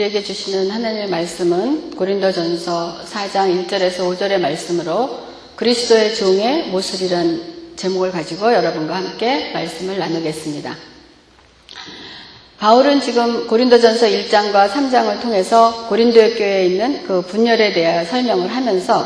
우리에게 주시는 하나님의 말씀은 고린도전서 4장 1절에서 5절의 말씀으로 그리스도의 종의 모습이란 제목을 가지고 여러분과 함께 말씀을 나누겠습니다. 바울은 지금 고린도전서 1장과 3장을 통해서 고린도의 교회에 있는 그 분열에 대해 설명을 하면서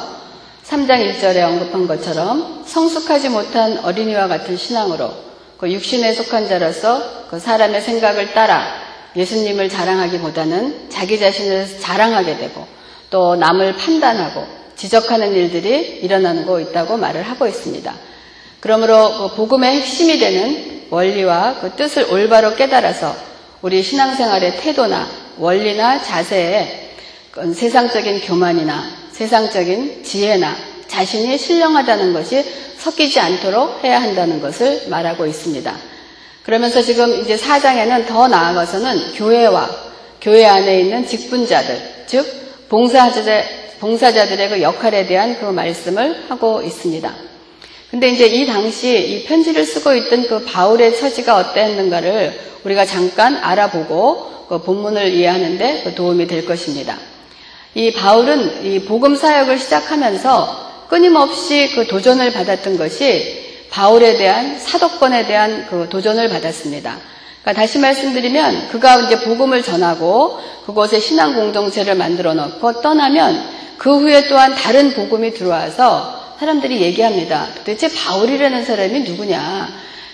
3장 1절에 언급한 것처럼 성숙하지 못한 어린이와 같은 신앙으로 그 육신에 속한 자로서 그 사람의 생각을 따라 예수님을 자랑하기보다는 자기 자신을 자랑하게 되고 또 남을 판단하고 지적하는 일들이 일어나고 있다고 말을 하고 있습니다. 그러므로 그 복음의 핵심이 되는 원리와 그 뜻을 올바로 깨달아서 우리 신앙생활의 태도나 원리나 자세에 세상적인 교만이나 세상적인 지혜나 자신이 신령하다는 것이 섞이지 않도록 해야 한다는 것을 말하고 있습니다. 그러면서 지금 이제 사장에는 더 나아가서는 교회와 교회 안에 있는 직분자들, 즉 봉사자들, 봉사자들의 그 역할에 대한 그 말씀을 하고 있습니다. 근데 이제 이 당시 이 편지를 쓰고 있던 그 바울의 처지가 어땠는가를 우리가 잠깐 알아보고 그 본문을 이해하는데 그 도움이 될 것입니다. 이 바울은 이 복음 사역을 시작하면서 끊임없이 그 도전을 받았던 것이 바울에 대한 사도권에 대한 그 도전을 받았습니다. 그러니까 다시 말씀드리면 그가 이제 복음을 전하고 그곳에 신앙 공동체를 만들어 놓고 떠나면 그 후에 또한 다른 복음이 들어와서 사람들이 얘기합니다. 도대체 바울이라는 사람이 누구냐?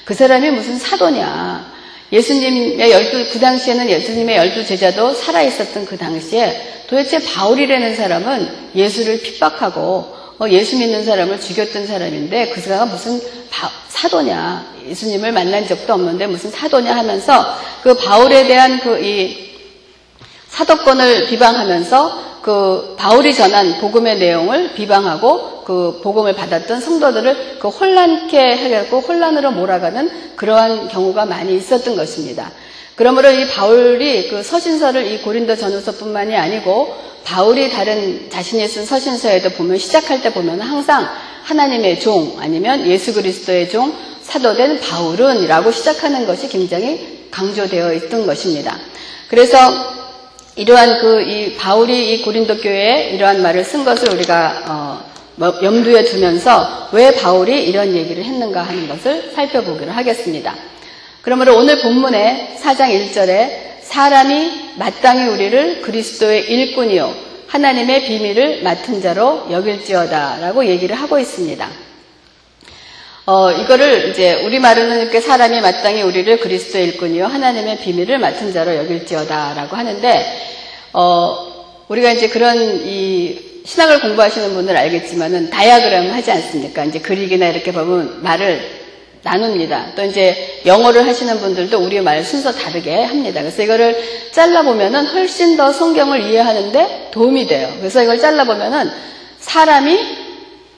그 사람이 무슨 사도냐? 예수님의 열두, 그 당시에는 예수님의 열두 제자도 살아 있었던 그 당시에 도대체 바울이라는 사람은 예수를 핍박하고 어, 예수 믿는 사람을 죽였던 사람인데 그 사람은 무슨 바, 사도냐. 예수님을 만난 적도 없는데 무슨 사도냐 하면서 그 바울에 대한 그 이 사도권을 비방하면서 그 바울이 전한 복음의 내용을 비방하고 그 복음을 받았던 성도들을 그 혼란케 해갖고 혼란으로 몰아가는 그러한 경우가 많이 있었던 것입니다. 그러므로 이 바울이 그 서신서를 이 고린도 전후서뿐만이 아니고 바울이 다른 자신이 쓴 서신서에도 보면 시작할 때 보면 항상 하나님의 종 아니면 예수 그리스도의 종 사도된 바울은이라고 시작하는 것이 굉장히 강조되어 있던 것입니다. 그래서 이러한 그 이 바울이 이 고린도 교회에 이러한 말을 쓴 것을 우리가 어, 뭐 염두에 두면서 왜 바울이 이런 얘기를 했는가 하는 것을 살펴보기로 하겠습니다. 그러므로 오늘 본문의 4장 1절에 사람이 마땅히 우리를 그리스도의 일꾼이요 하나님의 비밀을 맡은 자로 여길지어다라고 얘기를 하고 있습니다. 어, 이거를 이제 우리말로는 이렇게 사람이 마땅히 우리를 그리스도의 일꾼이요 하나님의 비밀을 맡은 자로 여길지어다라고 하는데 어, 우리가 이제 그런 이 신학을 공부하시는 분들 알겠지만은 다이아그램 하지 않습니까? 이제 그리기나 이렇게 보면 말을 나눕니다. 또 이제 영어를 하시는 분들도 우리 말 순서 다르게 합니다. 그래서 이거를 잘라보면은 훨씬 더 성경을 이해하는데 도움이 돼요. 그래서 이걸 잘라보면은 사람이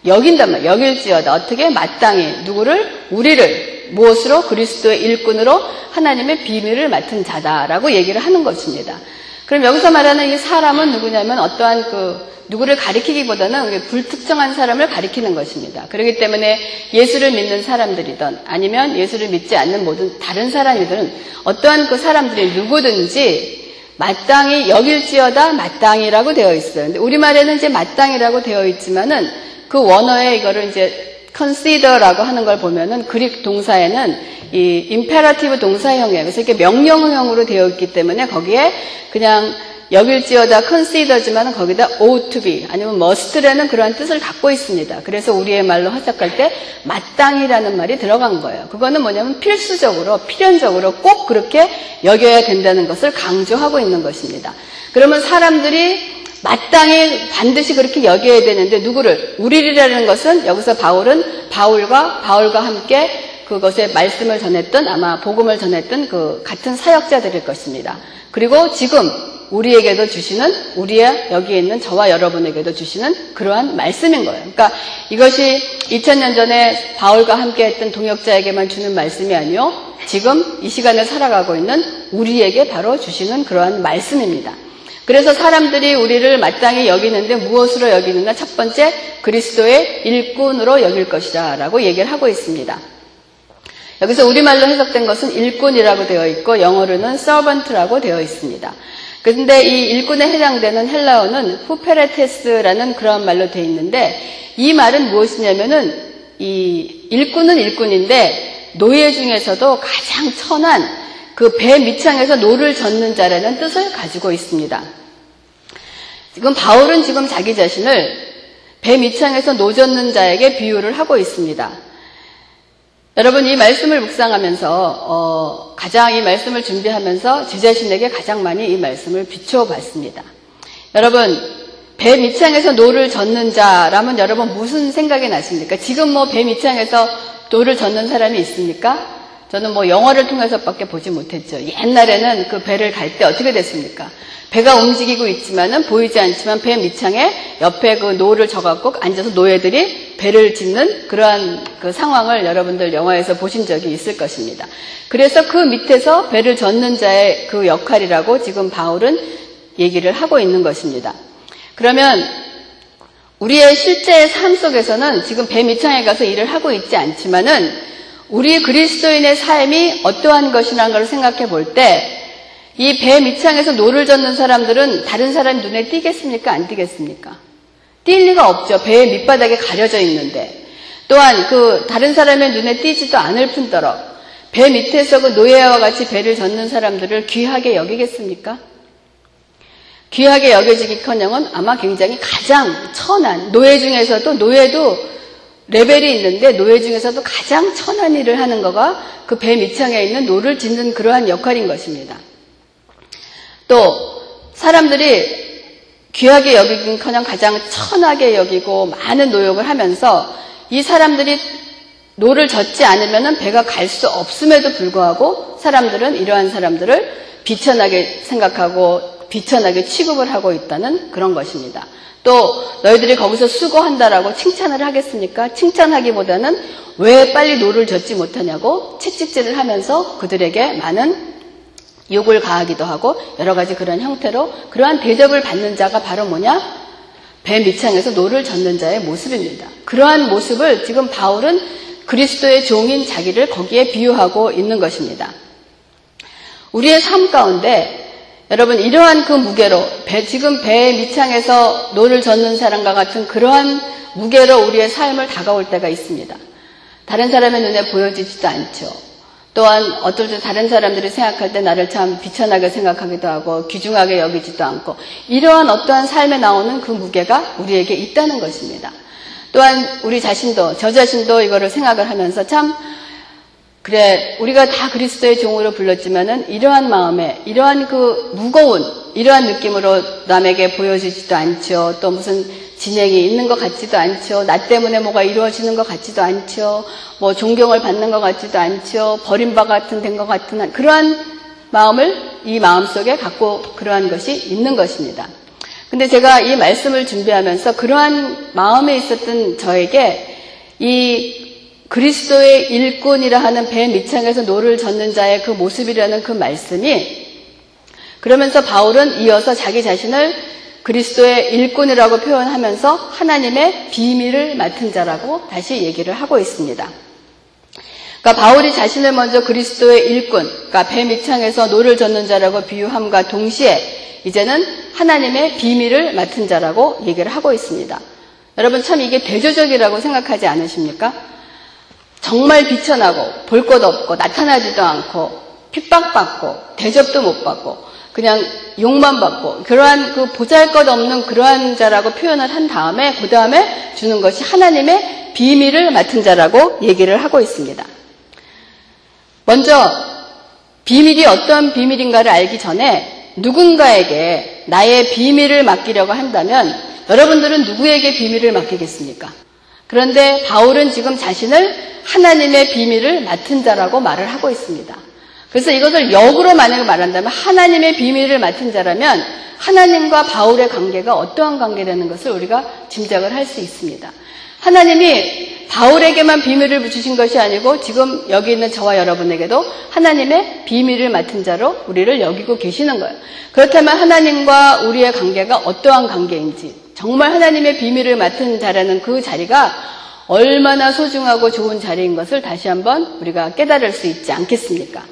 여긴단 말이에요. 여길지어다. 어떻게? 마땅히. 누구를? 우리를. 무엇으로? 그리스도의 일꾼으로 하나님의 비밀을 맡은 자다라고 얘기를 하는 것입니다. 그럼 여기서 말하는 이 사람은 누구냐면 어떠한 그 누구를 가리키기보다는 불특정한 사람을 가리키는 것입니다. 그렇기 때문에 예수를 믿는 사람들이든 아니면 예수를 믿지 않는 모든 다른 사람이든 어떠한 그 사람들이 누구든지 마땅히 여길지어다 마땅이라고 되어 있어요. 근데 우리말에는 이제 마땅이라고 되어 있지만은 그 원어에 이거를 이제 consider라고 하는 걸 보면은 그릭 동사에는 이 임페라티브 동사형이에요. 그래서 이렇게 명령형으로 되어 있기 때문에 거기에 그냥 여길지어다 consider지만 거기다 ought to be 아니면 must라는 그러한 뜻을 갖고 있습니다. 그래서 우리의 말로 해석할 때 마땅이라는 말이 들어간 거예요. 그거는 뭐냐면 필수적으로 필연적으로 꼭 그렇게 여겨야 된다는 것을 강조하고 있는 것입니다. 그러면 사람들이 마땅히 반드시 그렇게 여겨야 되는데 누구를 우리라는 것은 여기서 바울은 바울과 바울과 함께 그것에 말씀을 전했던 아마 복음을 전했던 그 같은 사역자들일 것입니다. 그리고 지금 우리에게도 주시는 우리의 여기에 있는 저와 여러분에게도 주시는 그러한 말씀인 거예요. 그러니까 이것이 2000년 전에 바울과 함께 했던 동역자에게만 주는 말씀이 아니요. 지금 이 시간을 살아가고 있는 우리에게 바로 주시는 그러한 말씀입니다. 그래서 사람들이 우리를 마땅히 여기는데 무엇으로 여기는가? 첫 번째, 그리스도의 일꾼으로 여길 것이다. 라고 얘기를 하고 있습니다. 여기서 우리말로 해석된 것은 일꾼이라고 되어 있고, 영어로는 servant라고 되어 있습니다. 그런데 이 일꾼에 해당되는 헬라어는 후페레테스라는 그런 말로 되어 있는데 이 말은 무엇이냐면은 이 일꾼은 일꾼인데 노예 중에서도 가장 천한 그 배 밑창에서 노를 젓는 자라는 뜻을 가지고 있습니다. 지금 바울은 지금 자기 자신을 배 밑창에서 노 젓는 자에게 비유를 하고 있습니다. 여러분 이 말씀을 묵상하면서 어, 가장 이 말씀을 준비하면서 제 자신에게 가장 많이 이 말씀을 비춰봤습니다. 여러분 배 밑창에서 노를 젓는 자라면 여러분 무슨 생각이 나십니까? 지금 뭐 배 밑창에서 노를 젓는 사람이 있습니까? 저는 뭐 영화를 통해서밖에 보지 못했죠. 옛날에는 그 배를 갈 때 어떻게 됐습니까? 배가 움직이고 있지만은 보이지 않지만 배 밑창에 옆에 그 노를 져갖고 앉아서 노예들이 배를 젓는 그러한 그 상황을 여러분들 영화에서 보신 적이 있을 것입니다. 그래서 그 밑에서 배를 젓는 자의 그 역할이라고 지금 바울은 얘기를 하고 있는 것입니다. 그러면 우리의 실제 삶 속에서는 지금 배 밑창에 가서 일을 하고 있지 않지만은 우리 그리스도인의 삶이 어떠한 것이라는 걸 생각해 볼 때 이 배 밑창에서 노를 젓는 사람들은 다른 사람 눈에 띄겠습니까? 안 띄겠습니까? 띌 리가 없죠. 배 밑바닥에 가려져 있는데. 또한 그 다른 사람의 눈에 띄지도 않을 뿐더러 배 밑에서 그 노예와 같이 배를 젓는 사람들을 귀하게 여기겠습니까? 귀하게 여겨지기커녕은 아마 굉장히 가장 천한 노예 중에서도 노예도 레벨이 있는데 노예 중에서도 가장 천한 일을 하는 거가 그 배 밑창에 있는 노를 젓는 그러한 역할인 것입니다. 또 사람들이 귀하게 여기긴 커녕 가장 천하게 여기고 많은 노력을 하면서 이 사람들이 노를 젓지 않으면 배가 갈 수 없음에도 불구하고 사람들은 이러한 사람들을 비천하게 생각하고 비천하게 취급을 하고 있다는 그런 것입니다. 또 너희들이 거기서 수고한다라고 칭찬을 하겠습니까? 칭찬하기보다는 왜 빨리 노를 젓지 못하냐고 채찍질을 하면서 그들에게 많은 욕을 가하기도 하고 여러 가지 그런 형태로 그러한 대접을 받는 자가 바로 뭐냐? 배 밑창에서 노를 젓는 자의 모습입니다. 그러한 모습을 지금 바울은 그리스도의 종인 자기를 거기에 비유하고 있는 것입니다. 우리의 삶 가운데 여러분 이러한 그 무게로 배, 지금 배 밑창에서 노를 젓는 사람과 같은 그러한 무게로 우리의 삶을 다가올 때가 있습니다. 다른 사람의 눈에 보여지지도 않죠. 또한 어떨 때 다른 사람들이 생각할 때 나를 참 비천하게 생각하기도 하고 귀중하게 여기지도 않고 이러한 어떠한 삶에 나오는 그 무게가 우리에게 있다는 것입니다. 또한 우리 자신도 저 자신도 이거를 생각을 하면서 참 그래 우리가 다 그리스도의 종으로 불렀지만은 이러한 마음에 이러한 그 무거운 이러한 느낌으로 남에게 보여지지도 않죠. 또 무슨 진행이 있는 것 같지도 않죠. 나 때문에 뭐가 이루어지는 것 같지도 않죠. 뭐 존경을 받는 것 같지도 않죠. 버림바 같은 된 것 같은 그러한 마음을 이 마음 속에 갖고 그러한 것이 있는 것입니다. 근데 제가 이 말씀을 준비하면서 그러한 마음에 있었던 저에게 이 그리스도의 일꾼이라 하는 배 밑창에서 노를 젓는 자의 그 모습이라는 그 말씀이 그러면서 바울은 이어서 자기 자신을 그리스도의 일꾼이라고 표현하면서 하나님의 비밀을 맡은 자라고 다시 얘기를 하고 있습니다. 그러니까 바울이 자신을 먼저 그리스도의 일꾼, 그러니까 배 밑창에서 노를 젓는 자라고 비유함과 동시에 이제는 하나님의 비밀을 맡은 자라고 얘기를 하고 있습니다. 여러분 참 이게 대조적이라고 생각하지 않으십니까? 정말 비천하고 볼것 없고 나타나지도 않고 핍박받고 대접도 못 받고 그냥 욕만 받고 그러한 그 보잘것 없는 그러한 자라고 표현을 한 다음에 그 다음에 주는 것이 하나님의 비밀을 맡은 자라고 얘기를 하고 있습니다. 먼저 비밀이 어떠한 비밀인가를 알기 전에 누군가에게 나의 비밀을 맡기려고 한다면 여러분들은 누구에게 비밀을 맡기겠습니까? 그런데 바울은 지금 자신을 하나님의 비밀을 맡은 자라고 말을 하고 있습니다. 그래서 이것을 역으로 만약에 말한다면 하나님의 비밀을 맡은 자라면 하나님과 바울의 관계가 어떠한 관계라는 것을 우리가 짐작을 할 수 있습니다. 하나님이 바울에게만 비밀을 주신 것이 아니고 지금 여기 있는 저와 여러분에게도 하나님의 비밀을 맡은 자로 우리를 여기고 계시는 거예요. 그렇다면 하나님과 우리의 관계가 어떠한 관계인지 정말 하나님의 비밀을 맡은 자라는 그 자리가 얼마나 소중하고 좋은 자리인 것을 다시 한번 우리가 깨달을 수 있지 않겠습니까?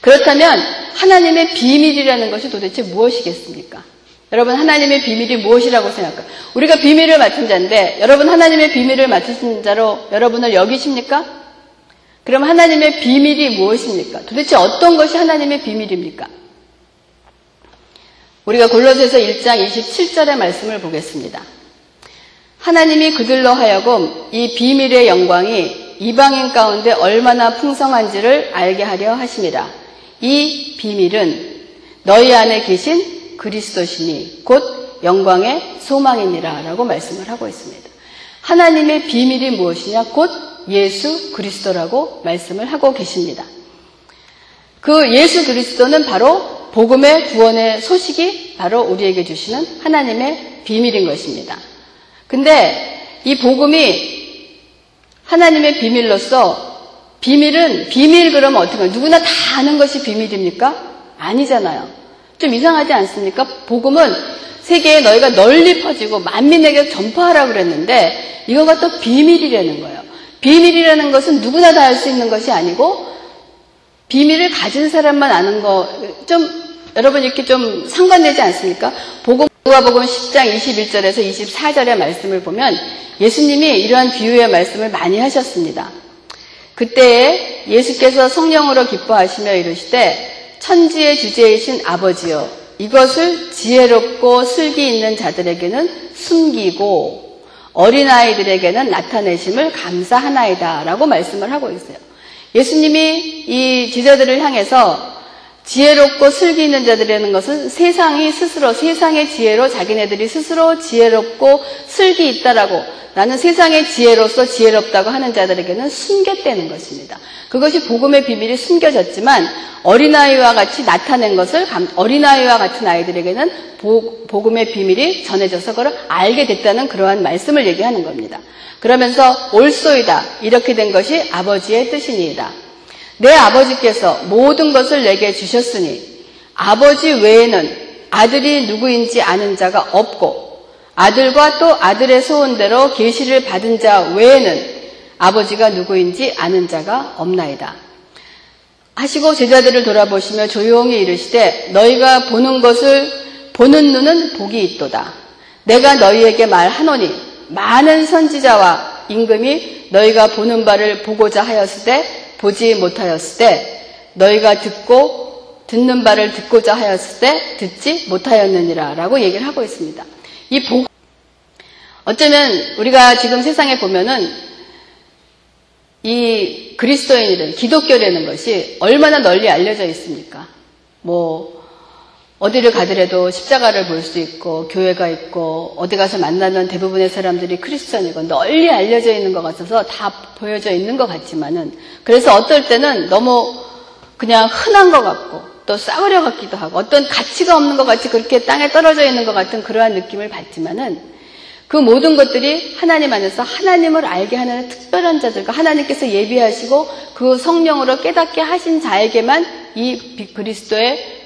그렇다면 하나님의 비밀이라는 것이 도대체 무엇이겠습니까? 여러분 하나님의 비밀이 무엇이라고 생각할까? 우리가 비밀을 맡은 자인데 여러분 하나님의 비밀을 맡으신 자로 여러분을 여기십니까? 그럼 하나님의 비밀이 무엇입니까? 도대체 어떤 것이 하나님의 비밀입니까? 우리가 골로새서 1장 27절의 말씀을 보겠습니다. 하나님이 그들로 하여금 이 비밀의 영광이 이방인 가운데 얼마나 풍성한지를 알게 하려 하심이라. 이 비밀은 너희 안에 계신 그리스도시니 곧 영광의 소망이니라 라고 말씀을 하고 있습니다. 하나님의 비밀이 무엇이냐? 곧 예수 그리스도라고 말씀을 하고 계십니다. 그 예수 그리스도는 바로 복음의 구원의 소식이 바로 우리에게 주시는 하나님의 비밀인 것입니다. 근데 이 복음이 하나님의 비밀로서 비밀은 비밀 그러면 어떻게? 누구나 다 아는 것이 비밀입니까? 아니잖아요. 좀 이상하지 않습니까? 복음은 세계에 너희가 널리 퍼지고 만민에게 전파하라고 그랬는데 이거가 또 비밀이라는 거예요. 비밀이라는 것은 누구나 다 알 수 있는 것이 아니고 비밀을 가진 사람만 아는 거 좀 여러분 이렇게 좀 상관되지 않습니까? 복음 누가복음 10장 21절에서 24절의 말씀을 보면 예수님이 이러한 비유의 말씀을 많이 하셨습니다. 그때에 예수께서 성령으로 기뻐하시며 이르시되 천지의 주제이신 아버지여 이것을 지혜롭고 슬기 있는 자들에게는 숨기고 어린아이들에게는 나타내심을 감사하나이다 라고 말씀을 하고 있어요. 예수님이 이 지자들을 향해서 지혜롭고 슬기 있는 자들이라는 것은 세상이 스스로 세상의 지혜로 자기네들이 스스로 지혜롭고 슬기 있다라고 나는 세상의 지혜로서 지혜롭다고 하는 자들에게는 숨겼다는 것입니다. 그것이 복음의 비밀이 숨겨졌지만 어린아이와 같이 나타낸 것을 어린아이와 같은 아이들에게는 복음의 비밀이 전해져서 그걸 알게 됐다는 그러한 말씀을 얘기하는 겁니다. 그러면서 올소이다 이렇게 된 것이 아버지의 뜻이니이다. 내 아버지께서 모든 것을 내게 주셨으니 아버지 외에는 아들이 누구인지 아는 자가 없고 아들과 또 아들의 소원대로 계시를 받은 자 외에는 아버지가 누구인지 아는 자가 없나이다. 하시고 제자들을 돌아보시며 조용히 이르시되 너희가 보는 것을 보는 눈은 복이 있도다. 내가 너희에게 말하노니 많은 선지자와 임금이 너희가 보는 바를 보고자 하였을 때 보지 못하였을 때 너희가 듣고 듣는 바를 듣고자 하였을 때 듣지 못하였느니라 라고 얘기를 하고 있습니다. 이 복, 어쩌면 우리가 지금 세상에 보면은 이 그리스도인이든 기독교라는 것이 얼마나 널리 알려져 있습니까? 뭐, 어디를 가더라도 십자가를 볼 수 있고 교회가 있고 어디 가서 만나면 대부분의 사람들이 크리스천이고 널리 알려져 있는 것 같아서 다 보여져 있는 것 같지만은 그래서 어떨 때는 너무 그냥 흔한 것 같고 또 싸구려 같기도 하고 어떤 가치가 없는 것 같이 그렇게 땅에 떨어져 있는 것 같은 그러한 느낌을 받지만은 그 모든 것들이 하나님 안에서 하나님을 알게 하는 특별한 자들과 하나님께서 예비하시고 그 성령으로 깨닫게 하신 자에게만 이 그리스도의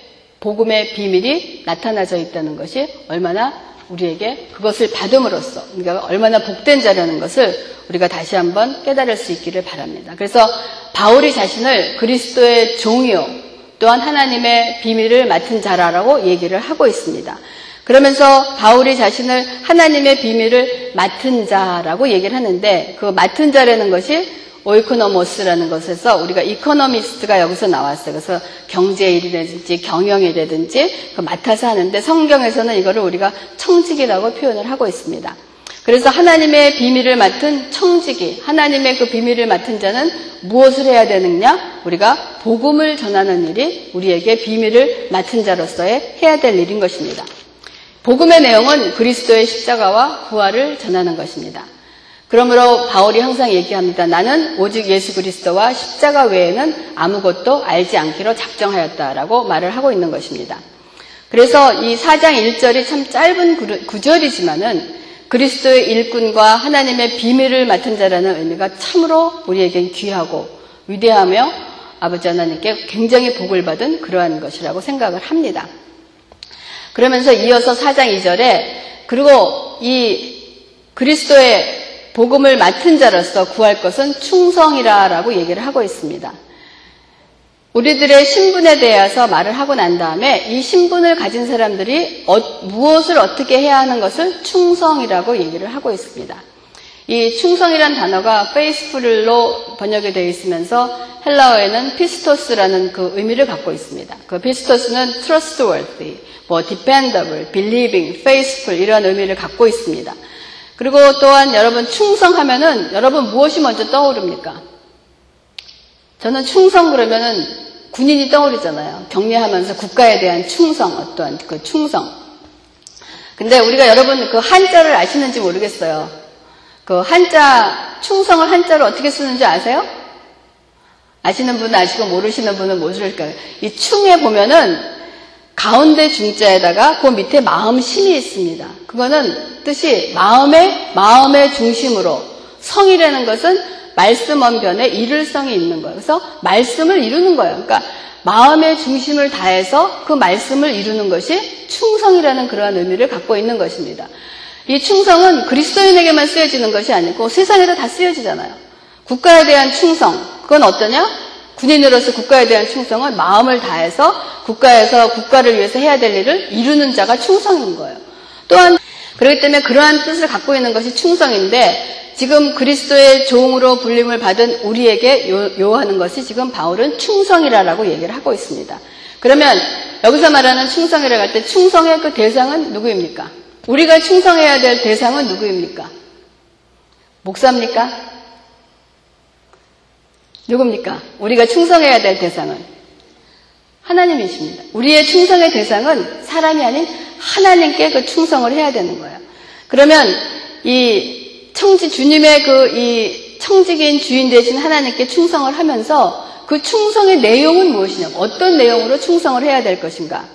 복음의 비밀이 나타나져 있다는 것이 얼마나 우리에게 그것을 받음으로써 그러니까 얼마나 복된 자라는 것을 우리가 다시 한번 깨달을 수 있기를 바랍니다. 그래서 바울이 자신을 그리스도의 종이요 또한 하나님의 비밀을 맡은 자라라고 얘기를 하고 있습니다. 그러면서 바울이 자신을 하나님의 비밀을 맡은 자라고 얘기를 하는데 그 맡은 자라는 것이 오이코노모스라는 것에서 우리가 이코노미스트가 여기서 나왔어요. 그래서 경제 일이라든지 경영이라든지 그 맡아서 하는데 성경에서는 이거를 우리가 청직이라고 표현을 하고 있습니다. 그래서 하나님의 비밀을 맡은 청직이, 하나님의 그 비밀을 맡은 자는 무엇을 해야 되느냐? 우리가 복음을 전하는 일이 우리에게 비밀을 맡은 자로서의 해야 될 일인 것입니다. 복음의 내용은 그리스도의 십자가와 부활을 전하는 것입니다. 그러므로 바울이 항상 얘기합니다. 나는 오직 예수 그리스도와 십자가 외에는 아무것도 알지 않기로 작정하였다라고 말을 하고 있는 것입니다. 그래서 이 4장 1절이 참 짧은 구절이지만은 그리스도의 일꾼과 하나님의 비밀을 맡은 자라는 의미가 참으로 우리에겐 귀하고 위대하며 아버지 하나님께 굉장히 복을 받은 그러한 것이라고 생각을 합니다. 그러면서 이어서 4장 2절에 그리고 이 그리스도의 복음을 맡은 자로서 구할 것은 충성이라라고 얘기를 하고 있습니다. 우리들의 신분에 대해서 말을 하고 난 다음에 이 신분을 가진 사람들이 어, 무엇을 어떻게 해야 하는 것을 충성이라고 얘기를 하고 있습니다. 이 충성이란 단어가 faithful로 번역이 되어 있으면서 헬라어에는 피스토스라는 그 의미를 갖고 있습니다. 그 피스토스는 trustworthy, 뭐 dependable, believing, faithful 이런 의미를 갖고 있습니다. 그리고 또한 여러분 충성하면은 여러분 무엇이 먼저 떠오릅니까? 저는 충성 그러면은 군인이 떠오르잖아요. 격려하면서 국가에 대한 충성, 어떠한 그 충성. 근데 우리가 여러분 그 한자를 아시는지 모르겠어요. 그 한자, 충성을 한자로 어떻게 쓰는지 아세요? 아시는 분은 아시고 모르시는 분은 모르실 거예요. 이 충에 보면은 가운데 중자에다가 그 밑에 마음 심이 있습니다. 그거는 뜻이 마음의, 마음의 중심으로 성이라는 것은 말씀 언변에 이룰성이 있는 거예요. 그래서 말씀을 이루는 거예요. 그러니까 마음의 중심을 다해서 그 말씀을 이루는 것이 충성이라는 그러한 의미를 갖고 있는 것입니다. 이 충성은 그리스도인에게만 쓰여지는 것이 아니고 세상에도 다 쓰여지잖아요. 국가에 대한 충성, 그건 어떠냐? 군인으로서 국가에 대한 충성은 마음을 다해서 국가에서 국가를 위해서 해야 될 일을 이루는 자가 충성인 거예요. 또한 그렇기 때문에 그러한 뜻을 갖고 있는 것이 충성인데 지금 그리스도의 종으로 불림을 받은 우리에게 요, 하는 것이 지금 바울은 충성이라고 얘기를 하고 있습니다. 그러면 여기서 말하는 충성이라고 할 때 충성의 그 대상은 누구입니까? 우리가 충성해야 될 대상은 누구입니까? 목사입니까? 누굽니까? 우리가 충성해야 될 대상은 하나님이십니다. 우리의 충성의 대상은 사람이 아닌 하나님께 그 충성을 해야 되는 거예요. 그러면 이 청지 주님의 그 이 청지기인 주인 되신 하나님께 충성을 하면서 그 충성의 내용은 무엇이냐? 어떤 내용으로 충성을 해야 될 것인가?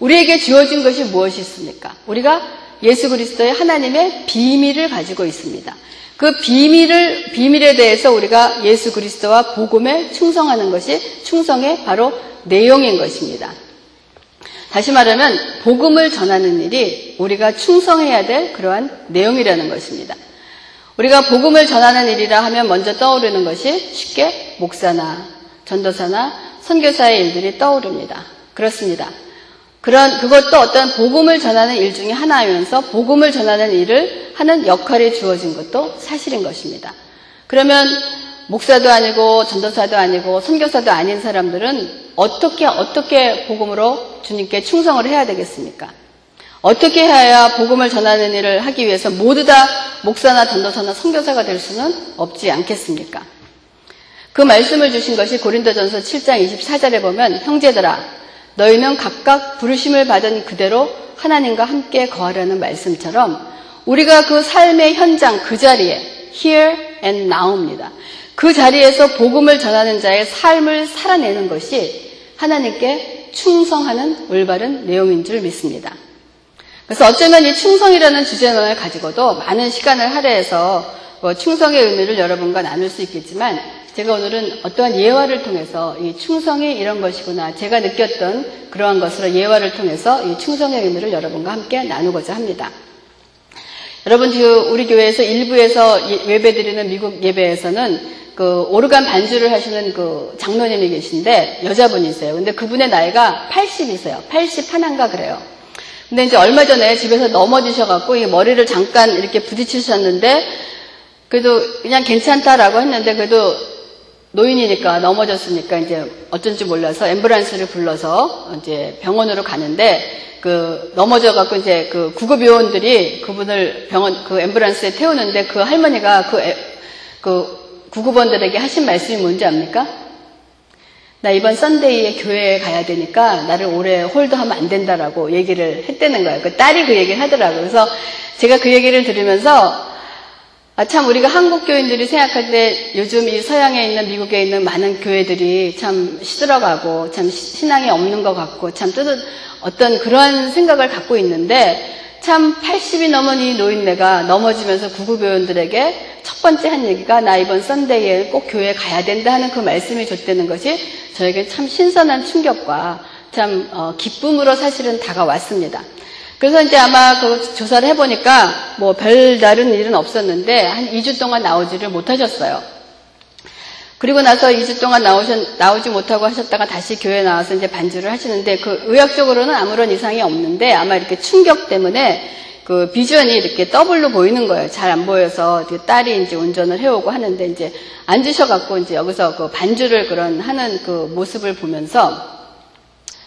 우리에게 주어진 것이 무엇이 있습니까? 우리가 예수 그리스도의 하나님의 비밀을 가지고 있습니다. 그 비밀을, 비밀에 대해서 우리가 예수 그리스도와 복음에 충성하는 것이 충성의 바로 내용인 것입니다. 다시 말하면 복음을 전하는 일이 우리가 충성해야 될 그러한 내용이라는 것입니다. 우리가 복음을 전하는 일이라 하면 먼저 떠오르는 것이 쉽게 목사나 전도사나 선교사의 일들이 떠오릅니다. 그렇습니다. 그런 그것도 어떤 복음을 전하는 일 중에 하나이면서 복음을 전하는 일을 하는 역할이 주어진 것도 사실인 것입니다. 그러면 목사도 아니고 전도사도 아니고 선교사도 아닌 사람들은 어떻게 어떻게 복음으로 주님께 충성을 해야 되겠습니까? 어떻게 해야 복음을 전하는 일을 하기 위해서 모두 다 목사나 전도사나 선교사가 될 수는 없지 않겠습니까? 그 말씀을 주신 것이 고린도전서 7장 24절에 보면 형제들아 너희는 각각 부르심을 받은 그대로 하나님과 함께 거하라는 말씀처럼 우리가 그 삶의 현장 그 자리에 here and now입니다. 그 자리에서 복음을 전하는 자의 삶을 살아내는 것이 하나님께 충성하는 올바른 내용인 줄 믿습니다. 그래서 어쩌면 이 충성이라는 주제만을 가지고도 많은 시간을 할애해서 뭐 충성의 의미를 여러분과 나눌 수 있겠지만 제가 오늘은 어떠한 예화를 통해서 이 충성이 이런 것이구나 제가 느꼈던 그러한 것으로 예화를 통해서 이 충성의 의미를 여러분과 함께 나누고자 합니다. 여러분 우리 교회에서 일부에서 예, 예배 드리는 미국 예배에서는 그 오르간 반주를 하시는 그 장로님이 계신데 여자분이세요. 근데 그분의 나이가 80이세요. 80 하나인가 그래요. 근데 이제 얼마 전에 집에서 넘어지셔갖고 이 머리를 잠깐 이렇게 부딪히셨는데 그래도 그냥 괜찮다라고 했는데 그래도 노인이니까 넘어졌으니까 이제 어쩐지 몰라서 앰뷸런스를 불러서 이제 병원으로 가는데 그 넘어져 갖고 이제 그 구급 요원들이 그분을 병원 그 앰뷸런스에 태우는데 그 할머니가 그, 에, 그 구급원들에게 하신 말씀이 뭔지 압니까? 나 이번 썬데이에 교회에 가야 되니까 나를 올해 홀드하면 안 된다라고 얘기를 했다는 거예요. 그 딸이 그 얘기를 하더라고요. 그래서 제가 그 얘기를 들으면서 아, 참 우리가 한국 교인들이 생각할 때 요즘 이 서양에 있는 미국에 있는 많은 교회들이 참 시들어가고 참 신앙이 없는 것 같고 참 뜻은 어떤 그런 생각을 갖고 있는데 참 80이 넘은 이 노인네가 넘어지면서 구급요원들에게 첫 번째 한 얘기가 나 이번 썬데이에 꼭 교회에 가야 된다 하는 그 말씀이 줬다는 것이 저에게 참 신선한 충격과 참 어, 기쁨으로 사실은 다가왔습니다. 그래서 이제 아마 그 조사를 해보니까 뭐 별다른 일은 없었는데 한 2주 동안 나오지를 못하셨어요. 그리고 나서 2주 동안 나오셨, 나오지 못하고 하셨다가 다시 교회 나와서 이제 반주를 하시는데 그 의학적으로는 아무런 이상이 없는데 아마 이렇게 충격 때문에 그 vision이 이렇게 더블로 보이는 거예요. 잘 안 보여서 딸이 이제 운전을 해오고 하는데 이제 앉으셔갖고 이제 여기서 그 반주를 그런 하는 그 모습을 보면서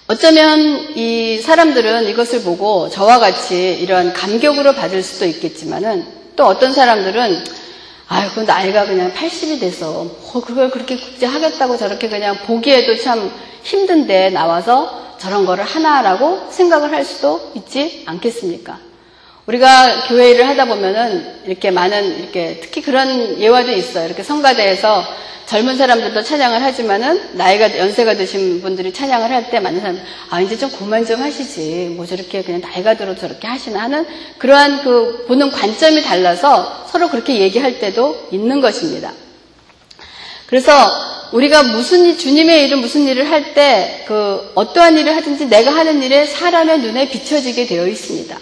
어쩌면 이 사람들은 이것을 보고 저와 같이 이런 감격으로 받을 수도 있겠지만은 또 어떤 사람들은 아이고 나이가 그냥 80이 돼서 뭐 그걸 그렇게 국제하겠다고 저렇게 그냥 보기에도 참 힘든데 나와서 저런 거를 하나라고 생각을 할 수도 있지 않겠습니까? 우리가 교회 일을 하다 보면은 이렇게 많은 이렇게 특히 그런 예화도 있어요. 이렇게 성가대에서 젊은 사람들도 찬양을 하지만은 나이가 연세가 드신 분들이 찬양을 할 때 많은 사람 아 이제 좀 그만 좀 하시지 뭐 저렇게 그냥 나이가 들어 저렇게 하시나 하는 그러한 그 보는 관점이 달라서 서로 그렇게 얘기할 때도 있는 것입니다. 그래서 우리가 무슨 일, 주님의 일은 무슨 일을 할 때 그 어떠한 일을 하든지 내가 하는 일에 사람의 눈에 비춰지게 되어 있습니다.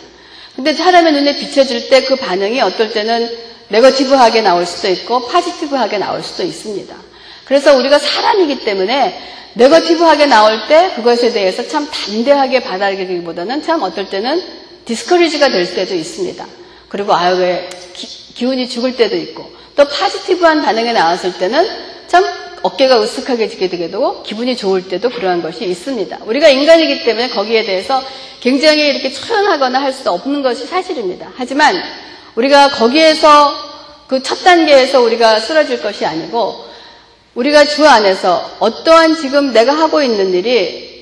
근데 사람의 눈에 비춰질 때 그 반응이 어떨 때는 네거티브하게 나올 수도 있고 파지티브하게 나올 수도 있습니다. 그래서 우리가 사람이기 때문에 네거티브하게 나올 때 그것에 대해서 참 담대하게 받아들이기보다는 참 어떨 때는 디스커리지가 될 때도 있습니다. 그리고 아유 왜 기, 운이 죽을 때도 있고 또 파지티브한 반응이 나왔을 때는 참 어깨가 으쓱하게 지게 되고 기분이 좋을 때도 그러한 것이 있습니다. 우리가 인간이기 때문에 거기에 대해서 굉장히 이렇게 초연하거나 할 수 없는 것이 사실입니다. 하지만 우리가 거기에서 그 첫 단계에서 우리가 쓰러질 것이 아니고 우리가 주 안에서 어떠한 지금 내가 하고 있는 일이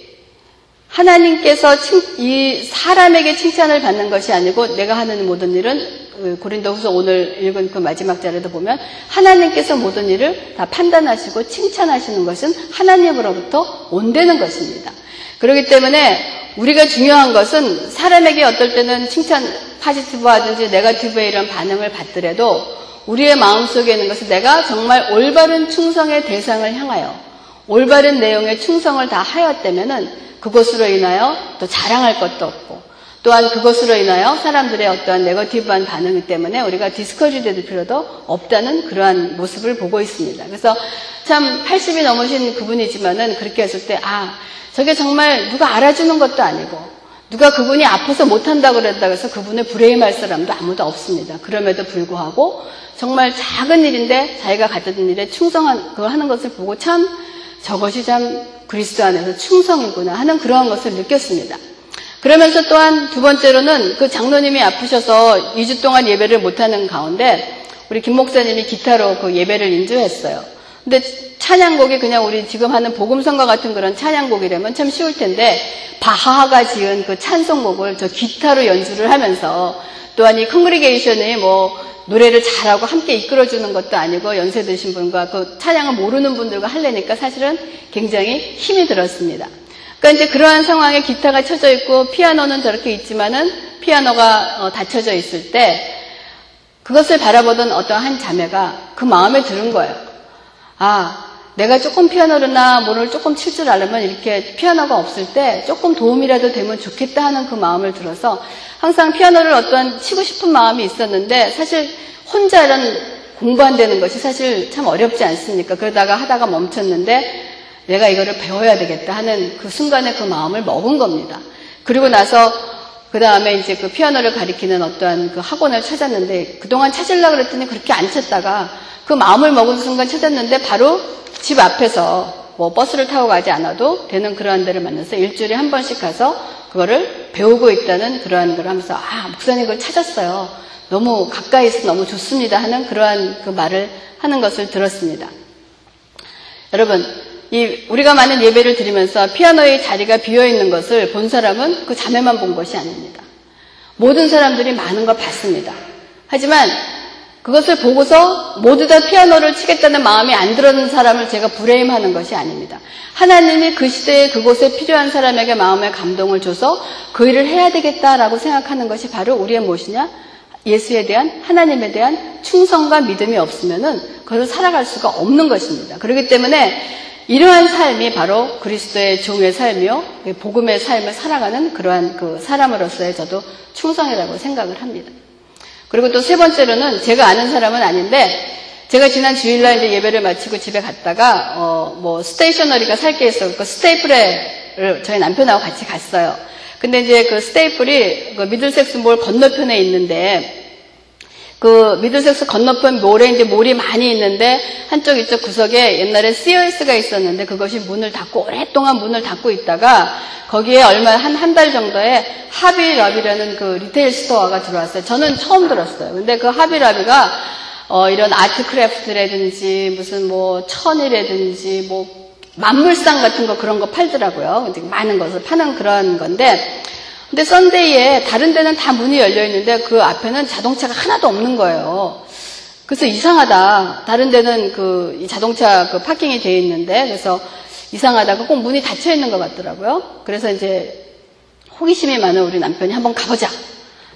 하나님께서 이 사람에게 칭찬을 받는 것이 아니고 내가 하는 모든 일은 그 고린도후서 오늘 읽은 그 마지막 자리도 보면 하나님께서 모든 일을 다 판단하시고 칭찬하시는 것은 하나님으로부터 온되는 것입니다. 그렇기 때문에 우리가 중요한 것은 사람에게 어떨 때는 칭찬 파지티브하든지 네가티브의 이런 반응을 받더라도 우리의 마음속에 있는 것은 내가 정말 올바른 충성의 대상을 향하여 올바른 내용의 충성을 다 하였다면은 그것으로 인하여 또 자랑할 것도 없고 또한 그것으로 인하여 사람들의 어떠한 네거티브한 반응 때문에 우리가 디스커지 될 필요도 없다는 그러한 모습을 보고 있습니다. 그래서 참 80이 넘으신 그분이지만은 그렇게 했을 때, 아, 저게 정말 누가 알아주는 것도 아니고, 누가 그분이 아파서 못한다고 그랬다고 해서 그분을 브레임할 사람도 아무도 없습니다. 그럼에도 불구하고 정말 작은 일인데 자기가 갖던 일에 충성한, 그거 하는 것을 보고 참 저것이 참 그리스도 안에서 충성이구나 하는 그러한 것을 느꼈습니다. 그러면서 또한 두 번째로는 그 장로님이 아프셔서 2주 동안 예배를 못하는 가운데 우리 김 목사님이 기타로 그 예배를 인주했어요. 근데 찬양곡이 그냥 우리 지금 하는 복음성가 같은 그런 찬양곡이라면 참 쉬울 텐데 바하가 지은 그 찬송곡을 저 기타로 연주를 하면서 또한 이 congregation이 뭐 노래를 잘하고 함께 이끌어주는 것도 아니고 연세 드신 분과 그 찬양을 모르는 분들과 할래니까 사실은 굉장히 힘이 들었습니다. 그러니까 이제 그러한 상황에 기타가 쳐져 있고 피아노는 저렇게 있지만은 피아노가 어, 닫혀져 있을 때 그것을 바라보던 어떤 한 자매가 그 마음에 드는 거예요. 아, 내가 조금 피아노나 뭐를 조금 칠 줄 알려면 이렇게 피아노가 없을 때 조금 도움이라도 되면 좋겠다 하는 그 마음을 들어서 항상 피아노를 어떤 치고 싶은 마음이 있었는데 사실 혼자 이런 공부 안 되는 것이 사실 참 어렵지 않습니까? 그러다가 하다가 멈췄는데 내가 이거를 배워야 되겠다 하는 그 순간에 그 마음을 먹은 겁니다. 그리고 나서 그 다음에 이제 그 피아노를 가리키는 어떠한 그 학원을 찾았는데 그동안 찾으려고 그랬더니 그렇게 안 찾다가 그 마음을 먹은 순간 찾았는데 바로 집 앞에서 뭐 버스를 타고 가지 않아도 되는 그러한 데를 만나서 일주일에 한 번씩 가서 그거를 배우고 있다는 그러한 걸 하면서 아 목사님 그걸 찾았어요. 너무 가까이 있어 너무 좋습니다 하는 그러한 그 말을 하는 것을 들었습니다. 여러분 이 우리가 많은 예배를 드리면서 피아노의 자리가 비어 있는 것을 본 사람은 그 자매만 본 것이 아닙니다. 모든 사람들이 많은 걸 봤습니다. 하지만 그것을 보고서 모두 다 피아노를 치겠다는 마음이 안 들었는 사람을 제가 불레임하는 것이 아닙니다. 하나님이 그 시대에 그곳에 필요한 사람에게 마음의 감동을 줘서 그 일을 해야 되겠다라고 생각하는 것이 바로 우리의 무엇이냐? 예수에 대한 하나님에 대한 충성과 믿음이 없으면은 그것을 살아갈 수가 없는 것입니다. 그렇기 때문에 이러한 삶이 바로 그리스도의 종의 삶이요, 복음의 삶을 살아가는 그러한 그 사람으로서의 저도 충성이라고 생각을 합니다. 그리고 또 세 번째로는 제가 아는 사람은 아닌데 제가 지난 주일날 이제 예배를 마치고 집에 갔다가 어 뭐 stationery가 살 게 있어 그 Staples를 저희 남편하고 같이 갔어요. 근데 이제 그 Staples가 그 Middlesex Mall 건너편에 있는데 그 Middlesex 건너편 몰에 이제 몰이 많이 있는데 한쪽 이쪽 구석에 옛날에 COS가 있었는데 그것이 문을 닫고 오랫동안 문을 닫고 있다가 거기에 얼마 한 한 달 정도에 Hobby Lobby라는 그 retail store가 들어왔어요. 저는 처음 들었어요. 근데 그 Hobby Lobby가 어 이런 art craft라든지 무슨 뭐 천이라든지 뭐 만물상 같은 거 그런 거 팔더라고요. 많은 것을 파는 그런 건데 근데 Sunday에 다른 데는 다 문이 열려 있는데 그 앞에는 자동차가 하나도 없는 거예요. 그래서 이상하다. 다른 데는 그 자동차 그 parking이 돼 있는데 그래서 이상하다고 꼭 문이 닫혀 있는 것 같더라고요. 그래서 이제 호기심이 많은 우리 남편이 한번 가보자.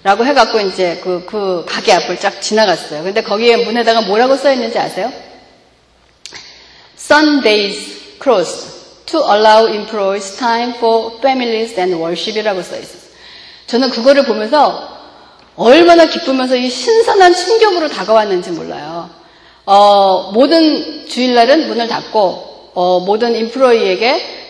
라고 해갖고 이제 그, 그 가게 앞을 쫙 지나갔어요. 근데 거기에 문에다가 뭐라고 써 있는지 아세요? Sundays closed to allow employees time for families and worship이라고 써 있어요. 저는 그거를 보면서 얼마나 기쁘면서 이 신선한 충격으로 다가왔는지 몰라요. 어, 모든 주일날은 문을 닫고 어, 모든 인프로이에게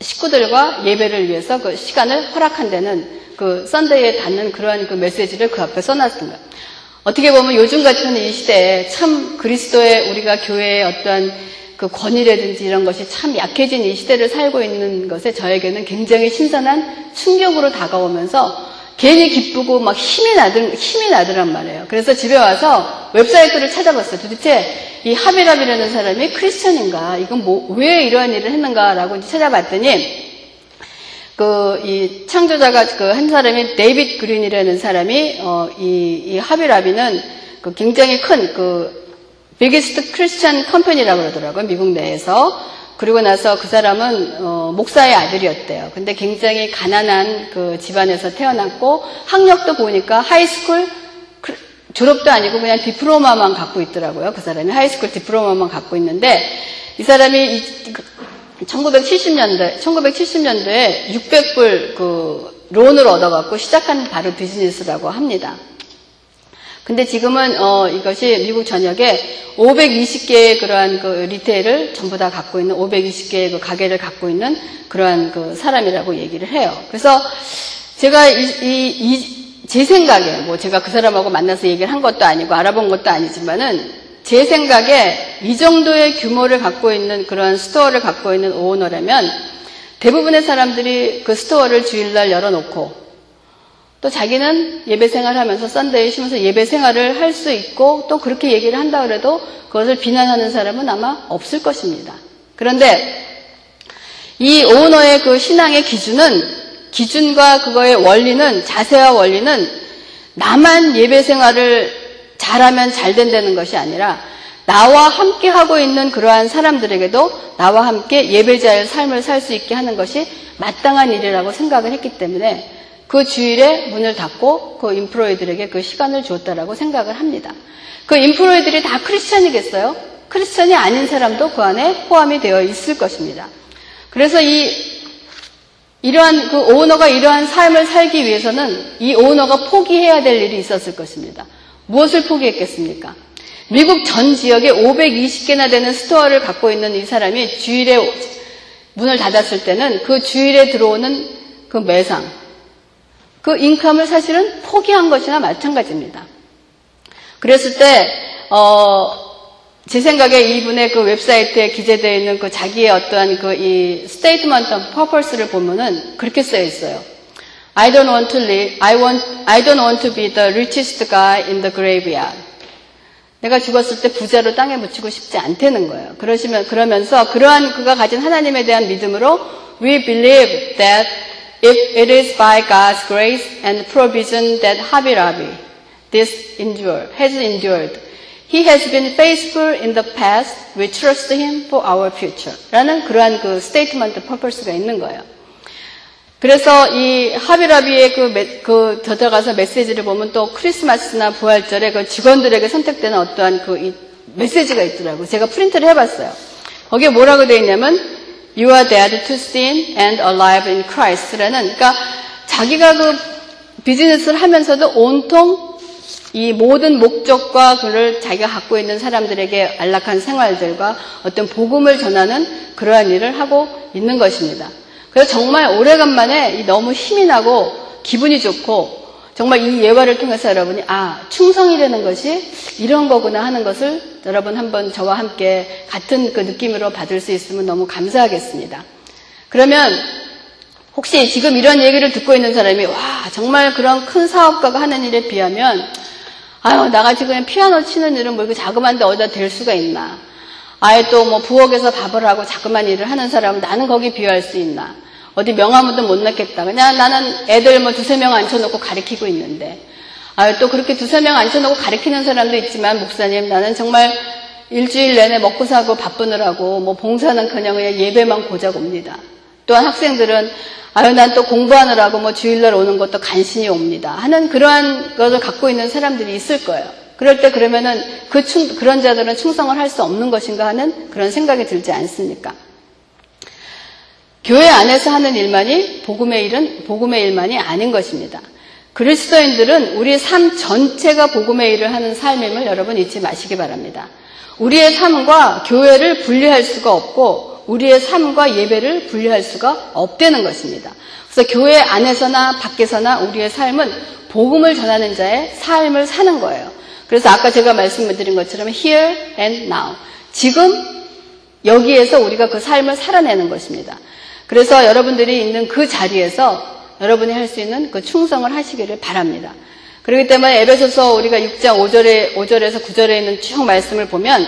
식구들과 예배를 위해서 그 시간을 허락한 데는 그 썬데이에 닿는 그러한 그 메시지를 그 앞에 써놨습니다. 어떻게 보면 요즘 같은 이 시대에 참 그리스도의 우리가 교회의 어떤 그 권위라든지 이런 것이 참 약해진 이 시대를 살고 있는 것에 저에게는 굉장히 신선한 충격으로 다가오면서 괜히 기쁘고 막 힘이 나들, 힘이 나더란 말이에요. 그래서 집에 와서 웹사이트를 찾아봤어요. 도대체 이 Hobby Lobby라는 사람이 크리스천인가? 이건 뭐, 왜 이러한 일을 했는가라고 찾아봤더니 그, 이 창조자가 그 한 사람이 David Green이라는 사람이, 어, 이, 이 Hobby Lobby는 그 굉장히 큰 그, biggest Christian company라고 그러더라고요. 미국 내에서. 그리고 나서 그 사람은 어, 목사의 아들이었대요. 근데 굉장히 가난한 그 집안에서 태어났고 학력도 보니까 high school 졸업도 아니고 그냥 diploma만 갖고 있더라고요. 그 사람이 high school diploma만 갖고 있는데 이 사람이 1970년대 1970년도에 600불 그 loan을 얻어갖고 시작한 바로 비즈니스라고 합니다. 근데 지금은 어, 이것이 미국 전역에 520개의 그러한 그 retail을 전부 다 갖고 있는 520개의 그 가게를 갖고 있는 그러한 그 사람이라고 얘기를 해요. 그래서 제가 이, 이, 이 제 생각에 뭐 제가 그 사람하고 만나서 얘기를 한 것도 아니고 알아본 것도 아니지만은 제 생각에 이 정도의 규모를 갖고 있는 그런 store를 갖고 있는 오너라면 대부분의 사람들이 그 store를 주일날 열어놓고 또 자기는 예배 생활하면서 Sunday 쉬면서 예배 생활을 할 수 있고 또 그렇게 얘기를 한다 그래도 그것을 비난하는 사람은 아마 없을 것입니다. 그런데 이 오너의 그 신앙의 기준은 기준과 그거의 원리는 자세와 원리는 나만 예배 생활을 잘하면 잘 된다는 것이 아니라 나와 함께 하고 있는 그러한 사람들에게도 나와 함께 예배자의 삶을 살 수 있게 하는 것이 마땅한 일이라고 생각을 했기 때문에 그 주일에 문을 닫고 그 인프로이들에게 그 시간을 주었다라고 생각을 합니다. 그 인프로이들이 다 크리스천이겠어요? 크리스천이 아닌 사람도 그 안에 포함이 되어 있을 것입니다. 그래서 이 이러한 그 오너가 이러한 삶을 살기 위해서는 이 오너가 포기해야 될 일이 있었을 것입니다. 무엇을 포기했겠습니까? 미국 전 지역에 520개나 되는 store를 갖고 있는 이 사람이 주일에 문을 닫았을 때는 그 주일에 들어오는 그 매상, 그 income을 사실은 포기한 것이나 마찬가지입니다. 그랬을 때, 어, 제 생각에 이분의 그 웹사이트에 기재되어 있는 그 자기의 어떠한 그 이 statement purpose를 보면은 그렇게 쓰여 있어요. I don't want to live, I want, I don't want to be the richest guy in the graveyard. 내가 죽었을 때 부자로 땅에 묻히고 싶지 않다는 거예요. 그러시면, 그러면서 그러한 그가 가진 하나님에 대한 믿음으로 we believe that If it is by God's grace and provision that Hobby Lobby, this endure, has endured, He has been faithful in the past. We trust Him for our future. 라는 그러한 그 statement purpose가 있는 거예요. 그래서 이 Hobby Lobby의 그, 메, 그 들어가서 메시지를 보면 또 크리스마스나 부활절에 그 직원들에게 선택되는 어떠한 그 메시지가 있더라고요. 제가 프린트를 해봤어요. 거기에 뭐라고 되어 있냐면 You are dead to sin and alive in Christ라는 그러니까 자기가 그 비즈니스를 하면서도 온통 이 모든 목적과 그를 자기가 갖고 있는 사람들에게 안락한 생활들과 어떤 복음을 전하는 그러한 일을 하고 있는 것입니다. 그래서 정말 오래간만에 너무 힘이 나고 기분이 좋고 정말 이 예화를 통해서 여러분이 아 충성이라는 것이 이런 거구나 하는 것을 여러분 한번 저와 함께 같은 그 느낌으로 받을 수 있으면 너무 감사하겠습니다. 그러면 혹시 지금 이런 얘기를 듣고 있는 사람이 와 정말 그런 큰 사업가가 하는 일에 비하면 아유 나같이 그냥 피아노 치는 일은 뭐 이거 자그만데 어디다 댈 수가 있나 아예 또 뭐 부엌에서 밥을 하고 자그만 일을 하는 사람은 나는 거기 비유할 수 있나 어디 명함도 못 넣겠다 그냥 나는 애들 뭐 두세 명 앉혀놓고 가르치고 있는데 아유 또 그렇게 두세 명 앉혀놓고 가르치는 사람도 있지만 목사님 나는 정말 일주일 내내 먹고 사고 바쁘느라고 뭐 봉사는 그냥 그냥 예배만 고작 옵니다. 또한 학생들은 아유, 난 또 공부하느라고 뭐 주일날 오는 것도 간신히 옵니다. 하는 그러한 것을 갖고 있는 사람들이 있을 거예요. 그럴 때 그러면은 그 충, 그런 자들은 충성을 할 수 없는 것인가 하는 그런 생각이 들지 않습니까? 교회 안에서 하는 일만이 복음의 일은 복음의 일만이 아닌 것입니다. 그리스도인들은 우리 삶 전체가 복음의 일을 하는 삶임을 여러분 잊지 마시기 바랍니다. 우리의 삶과 교회를 분리할 수가 없고 우리의 삶과 예배를 분리할 수가 없다는 것입니다. 그래서 교회 안에서나 밖에서나 우리의 삶은 복음을 전하는 자의 삶을 사는 거예요. 그래서 아까 제가 말씀드린 것처럼 here and now. 지금 여기에서 우리가 그 삶을 살아내는 것입니다. 그래서 여러분들이 있는 그 자리에서 여러분이 할 수 있는 그 충성을 하시기를 바랍니다. 그렇기 때문에 에베소서 우리가 6장 5절에 5절에서 9절에 있는 쭉 말씀을 보면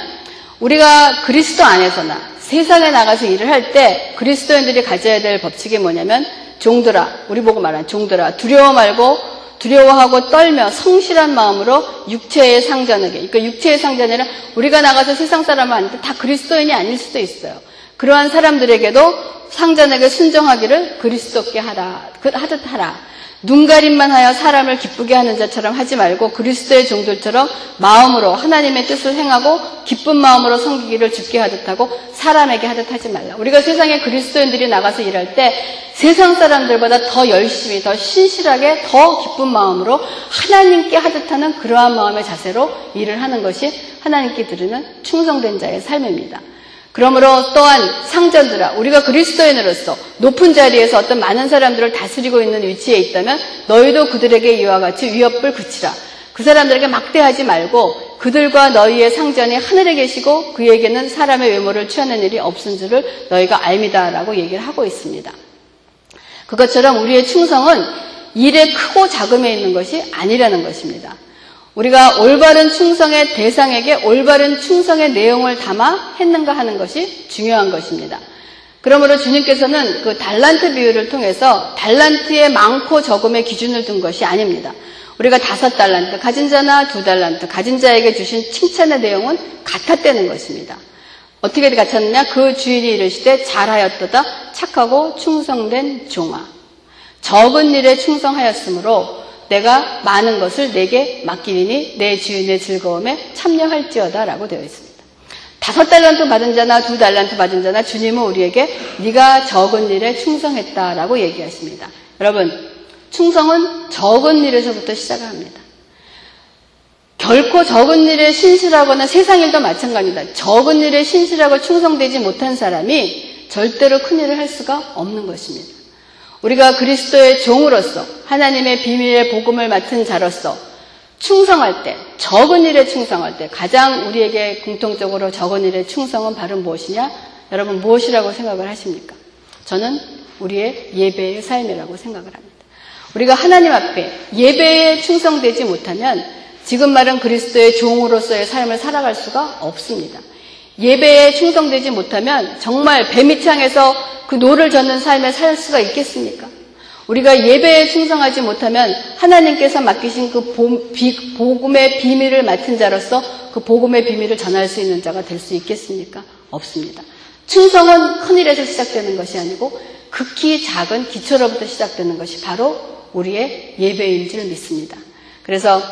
우리가 그리스도 안에서나 세상에 나가서 일을 할 때 그리스도인들이 가져야 될 법칙이 뭐냐면 종들아, 우리 보고 말하는 종들아, 두려워 말고 두려워하고 떨며 성실한 마음으로 육체의 상전에게, 그러니까 육체의 상전에는 우리가 나가서 세상 사람은 다 그리스도인이 아닐 수도 있어요. 그러한 사람들에게도 상전에게 순종하기를 그리스도께 하라, 그 하듯 하라. 눈 가림만 하여 사람을 기쁘게 하는 자처럼 하지 말고 그리스도의 종들처럼 마음으로 하나님의 뜻을 행하고 기쁜 마음으로 섬기기를 죽게 하듯 하고 사람에게 하듯 하지 말라. 우리가 세상에 그리스도인들이 나가서 일할 때 세상 사람들보다 더 열심히, 더 신실하게, 더 기쁜 마음으로 하나님께 하듯 하는 그러한 마음의 자세로 일을 하는 것이 하나님께 드리는 충성된 자의 삶입니다. 그러므로 또한 상전들아 우리가 그리스도인으로서 높은 자리에서 어떤 많은 사람들을 다스리고 있는 위치에 있다면 너희도 그들에게 이와 같이 위협을 그치라. 그 사람들에게 막대하지 말고 그들과 너희의 상전이 하늘에 계시고 그에게는 사람의 외모를 취하는 일이 없은 줄을 너희가 알미다라고 얘기를 하고 있습니다. 그것처럼 우리의 충성은 일의 크고 작음에 있는 것이 아니라는 것입니다. 우리가 올바른 충성의 대상에게 올바른 충성의 내용을 담아 했는가 하는 것이 중요한 것입니다. 그러므로 주님께서는 그 달란트 비유를 통해서 달란트의 많고 적음의 기준을 둔 것이 아닙니다. 우리가 다섯 달란트, 가진 자나 두 달란트, 가진 자에게 주신 칭찬의 내용은 같았다는 것입니다. 어떻게 같았느냐? 그 주인이 이르시되 잘하였도다 착하고 충성된 종아. 적은 일에 충성하였으므로 내가 많은 것을 내게 맡기리니 내 주인의 즐거움에 참여할지어다 라고 되어 있습니다. 다섯 달란트 받은 자나 두 달란트 받은 자나 주님은 우리에게 네가 적은 일에 충성했다 라고 얘기하십니다. 여러분 충성은 적은 일에서부터 시작을 합니다. 결코 적은 일에 신실하거나 세상 일도 마찬가지입니다. 적은 일에 신실하고 충성되지 못한 사람이 절대로 큰 일을 할 수가 없는 것입니다. 우리가 그리스도의 종으로서 하나님의 비밀의 복음을 맡은 자로서 충성할 때, 적은 일에 충성할 때 가장 우리에게 공통적으로 적은 일에 충성은 바로 무엇이냐? 여러분 무엇이라고 생각을 하십니까? 저는 우리의 예배의 삶이라고 생각을 합니다. 우리가 하나님 앞에 예배에 충성되지 못하면 지금 말은 그리스도의 종으로서의 삶을 살아갈 수가 없습니다. 예배에 충성되지 못하면 정말 배 밑창에서 그 노를 젓는 삶에 살 수가 있겠습니까? 우리가 예배에 충성하지 못하면 하나님께서 맡기신 그 복음의 비밀을 맡은 자로서 그 복음의 비밀을 전할 수 있는 자가 될 수 있겠습니까? 없습니다. 충성은 큰 일에서 시작되는 것이 아니고 극히 작은 기초로부터 시작되는 것이 바로 우리의 예배인 줄 믿습니다. 그래서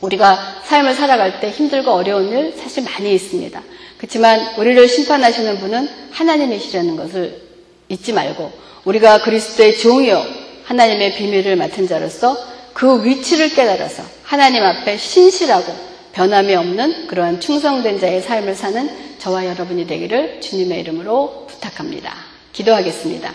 우리가 삶을 살아갈 때 힘들고 어려운 일 사실 많이 있습니다. 그렇지만 우리를 심판하시는 분은 하나님이시라는 것을 잊지 말고 우리가 그리스도의 종이요 하나님의 비밀을 맡은 자로서 그 위치를 깨달아서 하나님 앞에 신실하고 변함이 없는 그러한 충성된 자의 삶을 사는 저와 여러분이 되기를 주님의 이름으로 부탁합니다. 기도하겠습니다.